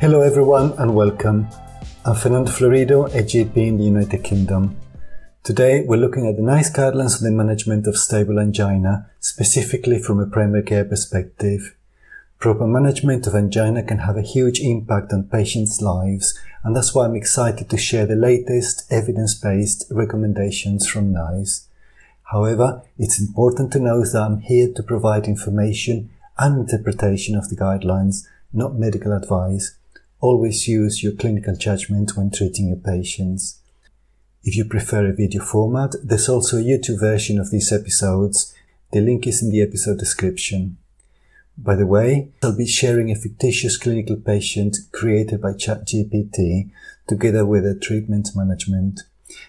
Hello, everyone, and welcome. I'm Fernando Florido, a GP in the United Kingdom. Today, we're looking at the NICE guidelines on the management of stable angina, specifically from a primary care perspective. Proper management of angina can have a huge impact on patients' lives, and that's why I'm excited to share the latest evidence-based recommendations from NICE. However, it's important to know that I'm here to provide information and interpretation of the guidelines, not medical advice. Always use your clinical judgment when treating your patients. If you prefer a video format, there's also a YouTube version of these episodes. The link is in the episode description. By the way, I'll be sharing a fictitious clinical patient created by ChatGPT together with a treatment management.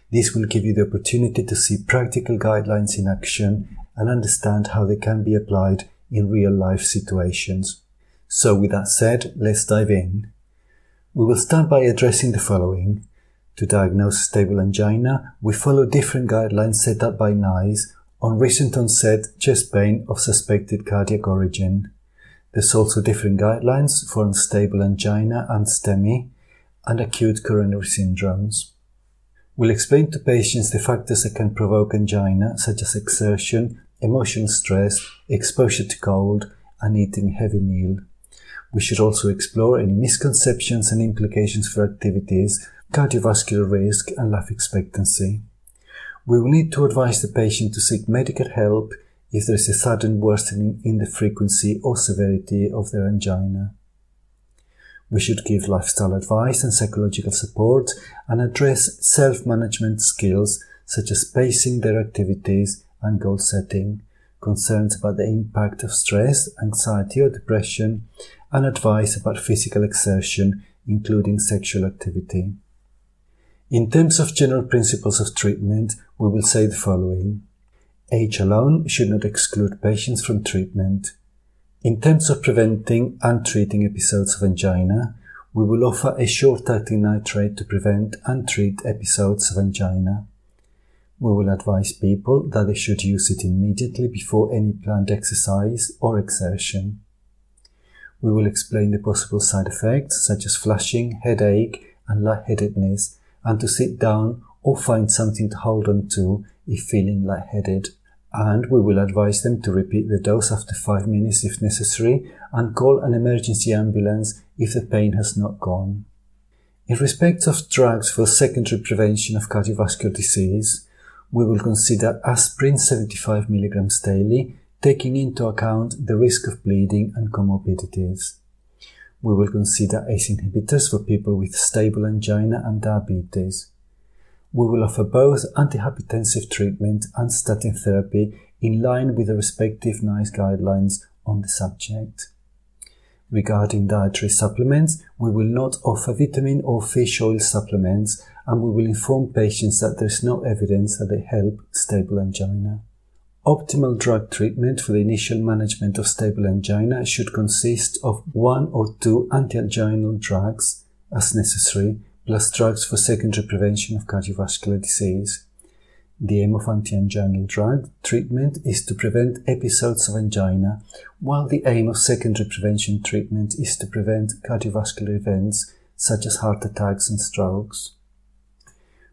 This will give you the opportunity to see practical guidelines in action and understand how they can be applied in real life situations. So with that said, let's dive in. We will start by addressing the following. To diagnose stable angina, we follow different guidelines set up by NICE on recent onset chest pain of suspected cardiac origin. There's also different guidelines for unstable angina and STEMI and acute coronary syndromes. We'll explain to patients the factors that can provoke angina, such as exertion, emotional stress, exposure to cold, and eating heavy meal. We should also explore any misconceptions and implications for activities, cardiovascular risk, and life expectancy. We will need to advise the patient to seek medical help if there is a sudden worsening in the frequency or severity of their angina. We should give lifestyle advice and psychological support and address self-management skills such as pacing their activities and goal setting, concerns about the impact of stress, anxiety or depression, and advice about physical exertion, including sexual activity. In terms of general principles of treatment, we will say the following. Age alone should not exclude patients from treatment. In terms of preventing and treating episodes of angina, we will offer a short-acting nitrate to prevent and treat episodes of angina. We will advise people that they should use it immediately before any planned exercise or exertion. We will explain the possible side effects such as flushing, headache, and lightheadedness, and to sit down or find something to hold on to if feeling lightheaded and we will advise them to repeat the dose after 5 minutes if necessary and call an emergency ambulance if the pain has not gone. In respect of drugs for secondary prevention of cardiovascular disease, we will consider aspirin 75 mg daily, taking into account the risk of bleeding and comorbidities. We will consider ACE inhibitors for people with stable angina and diabetes we will offer both antihypertensive treatment and statin therapy in line with the respective NICE guidelines on the subject. Regarding dietary supplements, we will not offer vitamin or fish oil supplements and we will inform patients that there is no evidence that they help stable angina. Optimal drug treatment for the initial management of stable angina should consist of one or two antianginal drugs as necessary plus drugs for secondary prevention of cardiovascular disease. The aim of antianginal drug treatment is to prevent episodes of angina, while the aim of secondary prevention treatment is to prevent cardiovascular events such as heart attacks and strokes.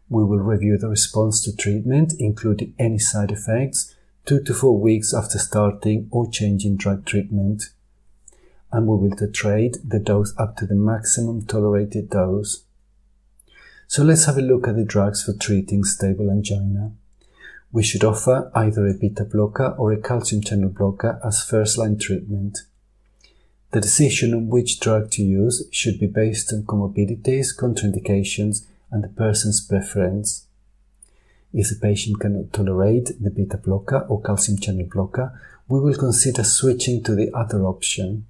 We will review the response to treatment, including any side effects, two to four weeks after starting or changing drug treatment. And we will titrate the dose up to the maximum tolerated dose. So let's have a look at the drugs for treating stable angina. We should offer either a beta blocker or a calcium channel blocker as first line treatment. The decision on which drug to use should be based on comorbidities, contraindications, and the person's preference. If the patient cannot tolerate the beta blocker or calcium channel blocker, we will consider switching to the other option.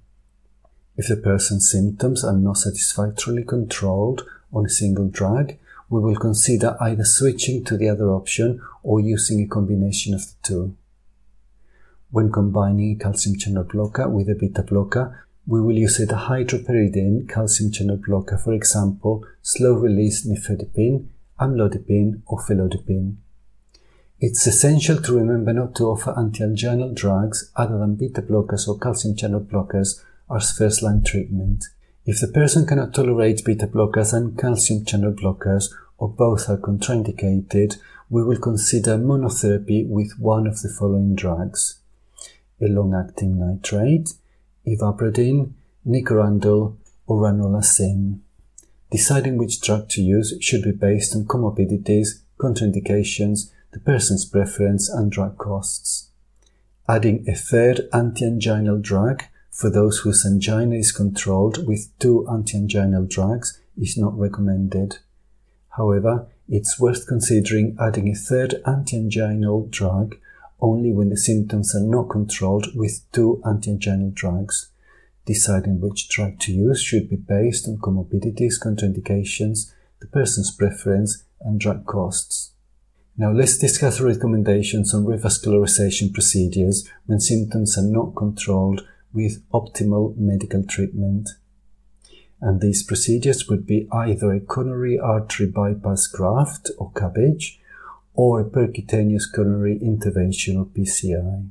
If the person's symptoms are not satisfactorily controlled on a single drug, we will consider either switching to the other option or using a combination of the two. When combining a calcium channel blocker with a beta blocker, we will use a dihydropyridine calcium channel blocker, for example, slow-release nifedipine, amlodipine, or felodipine. It's essential to remember not to offer antianginal drugs other than beta blockers or calcium channel blockers as first-line treatment. If the person cannot tolerate beta blockers and calcium channel blockers, or both are contraindicated, we will consider monotherapy with one of the following drugs a long acting nitrate, ivabradine, nicorandil, or ranolazine. Deciding which drug to use should be based on comorbidities, contraindications, the person's preference, and drug costs. Adding a third antianginal drug for those whose angina is controlled with two antianginal drugs is not recommended. However, it's worth considering adding a third antianginal drug only when the symptoms are not controlled with two antianginal drugs. Deciding which drug to use should be based on comorbidities, contraindications, the person's preference, and drug costs. Now let's discuss recommendations on revascularization procedures when symptoms are not controlled with optimal medical treatment. And these procedures would be either a coronary artery bypass graft or CABG or percutaneous coronary intervention or PCI.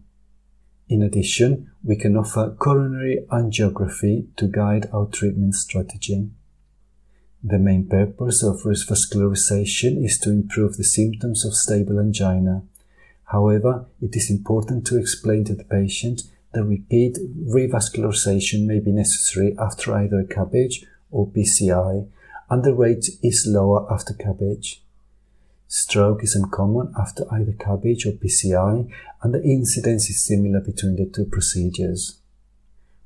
In addition, we can offer coronary angiography to guide our treatment strategy. The main purpose of revascularization is to improve the symptoms of stable angina. However, it is important to explain to the patient that repeat revascularization may be necessary after either CABG or PCI, and the rate is lower after CABG. Stroke is uncommon after either CABG or PCI, and the incidence is similar between the two procedures.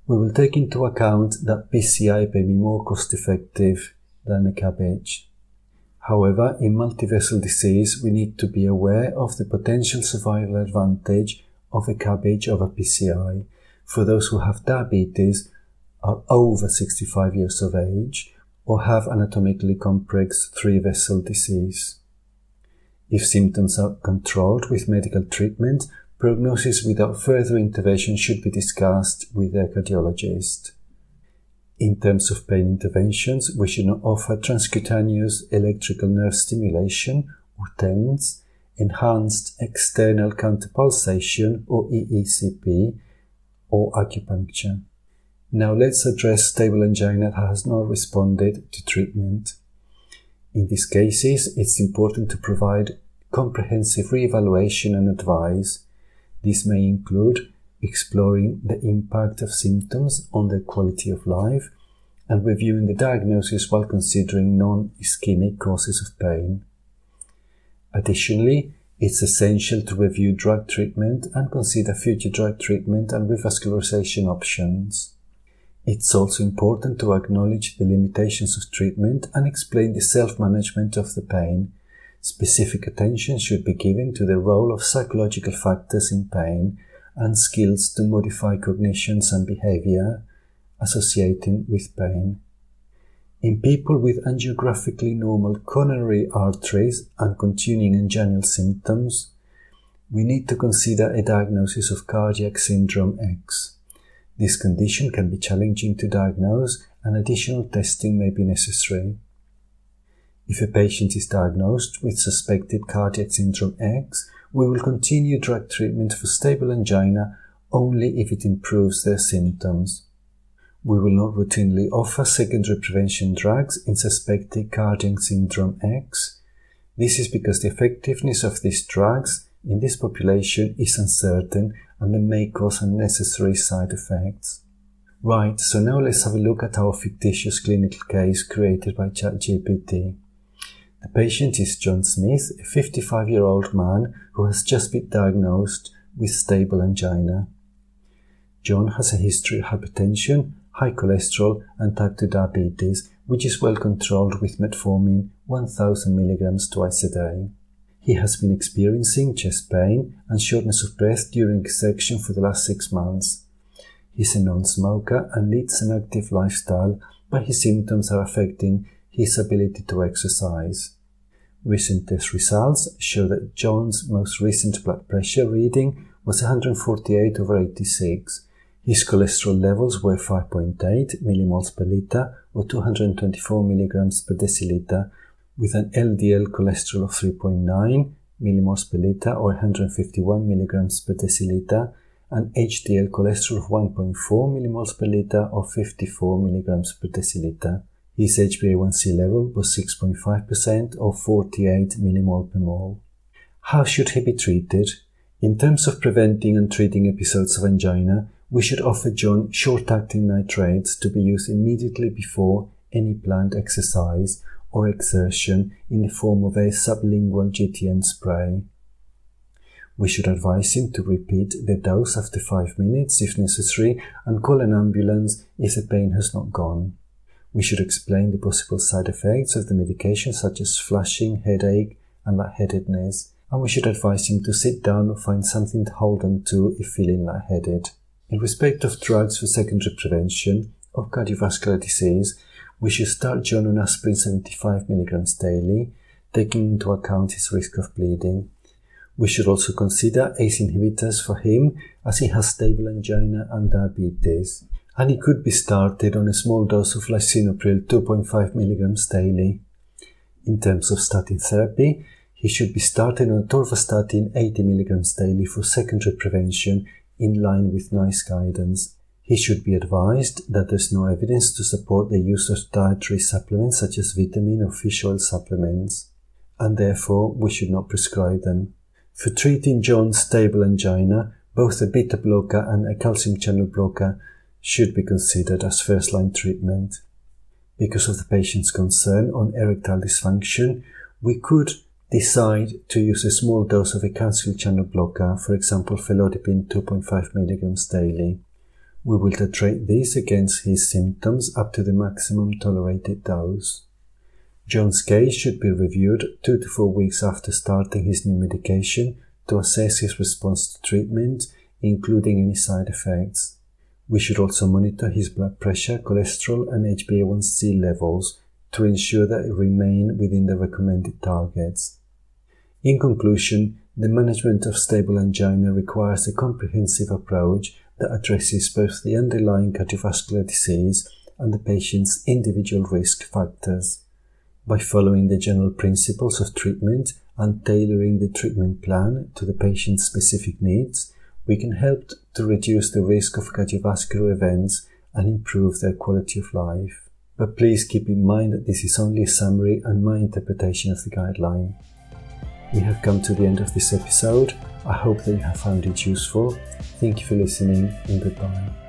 We will take into account that PCI may be more cost effective than a CABG. However, in multivessel disease, we need to be aware of the potential survival advantage of a CABG over PCI for those who have diabetes, are over 65 years of age, or have anatomically complex three vessel disease. If symptoms are controlled with medical treatment, prognosis without further intervention should be discussed with a cardiologist. In terms of pain interventions, we should not offer transcutaneous electrical nerve stimulation or TENS, enhanced external counterpulsation or EECP, or acupuncture. Now let's address stable angina that has not responded to treatment. In these cases, it's important to provide comprehensive re-evaluation and advice. This may include exploring the impact of symptoms on their quality of life and reviewing the diagnosis while considering non-ischemic causes of pain. Additionally, it's essential to review drug treatment and consider future drug treatment and revascularization options. It's also important to acknowledge the limitations of treatment and explain the self-management of the pain. Specific attention should be given to the role of psychological factors in pain and skills to modify cognitions and behavior associating with pain. In people with angiographically normal coronary arteries and continuing anginal symptoms, we need to consider a diagnosis of cardiac syndrome X. This condition can be challenging to diagnose and additional testing may be necessary. If a patient is diagnosed with suspected cardiac syndrome X, we will continue drug treatment for stable angina only if it improves their symptoms. We will not routinely offer secondary prevention drugs in suspected cardiac syndrome X. This is because the effectiveness of these drugs in this population is uncertain and they may cause unnecessary side effects. Right, so now let's have a look at our fictitious clinical case created by ChatGPT. The patient is John Smith, a 55 year old man who has just been diagnosed with stable angina. John has a history of hypertension, high cholesterol, and type 2 diabetes, which is well controlled with metformin 1000 mg twice a day. He has been experiencing chest pain and shortness of breath during exertion for the last six months. He is a non-smoker and leads an active lifestyle, but his symptoms are affecting his ability to exercise. Recent test results show that John's most recent blood pressure reading was 148 over 86. His cholesterol levels were 5.8 millimoles per liter or 224 milligrams per deciliter, with an LDL cholesterol of 3.9 millimoles per liter or 151 milligrams per deciliter an HDL cholesterol of 1.4 millimoles per liter or 54 milligrams per deciliter. His HbA1c level was 6.5% or 48 millimole per mole. How should he be treated? In terms of preventing and treating episodes of angina, we should offer John short-acting nitrates to be used immediately before any planned exercise or exertion in the form of a sublingual GTN spray. We should advise him to repeat the dose after 5 minutes if necessary and call an ambulance if the pain has not gone. We should explain the possible side effects of the medication such as flushing, headache and lightheadedness, and we should advise him to sit down or find something to hold on to if feeling lightheaded. In respect of drugs for secondary prevention of cardiovascular disease, we should start John on aspirin 75 mg daily, taking into account his risk of bleeding. We should also consider ACE inhibitors for him as he has stable angina and diabetes, and he could be started on a small dose of lisinopril 2.5 mg daily. In terms of statin therapy, he should be started on atorvastatin 80 mg daily for secondary prevention in line with NICE guidance. He should be advised that there is no evidence to support the use of dietary supplements such as vitamin or fish oil supplements, and therefore we should not prescribe them. For treating John's stable angina, both a beta blocker and a calcium channel blocker should be considered as first line treatment. Because of the patient's concern on erectile dysfunction, we could decide to use a small dose of a calcium channel blocker, for example, felodipine 2.5 mg daily. We will titrate this against his symptoms up to the maximum tolerated dose. John's case should be reviewed two to four weeks after starting his new medication to assess his response to treatment, including any side effects. We should also monitor his blood pressure, cholesterol, and HbA1c levels to ensure that they remain within the recommended targets. In conclusion, the management of stable angina requires a comprehensive approach that addresses both the underlying cardiovascular disease and the patient's individual risk factors. By following the general principles of treatment and tailoring the treatment plan to the patient's specific needs, we can help to reduce the risk of cardiovascular events and improve their quality of life. But please keep in mind that this is only a summary and my interpretation of the guideline. We have come to the end of this episode. I hope that you have found it useful. Thank you for listening and goodbye.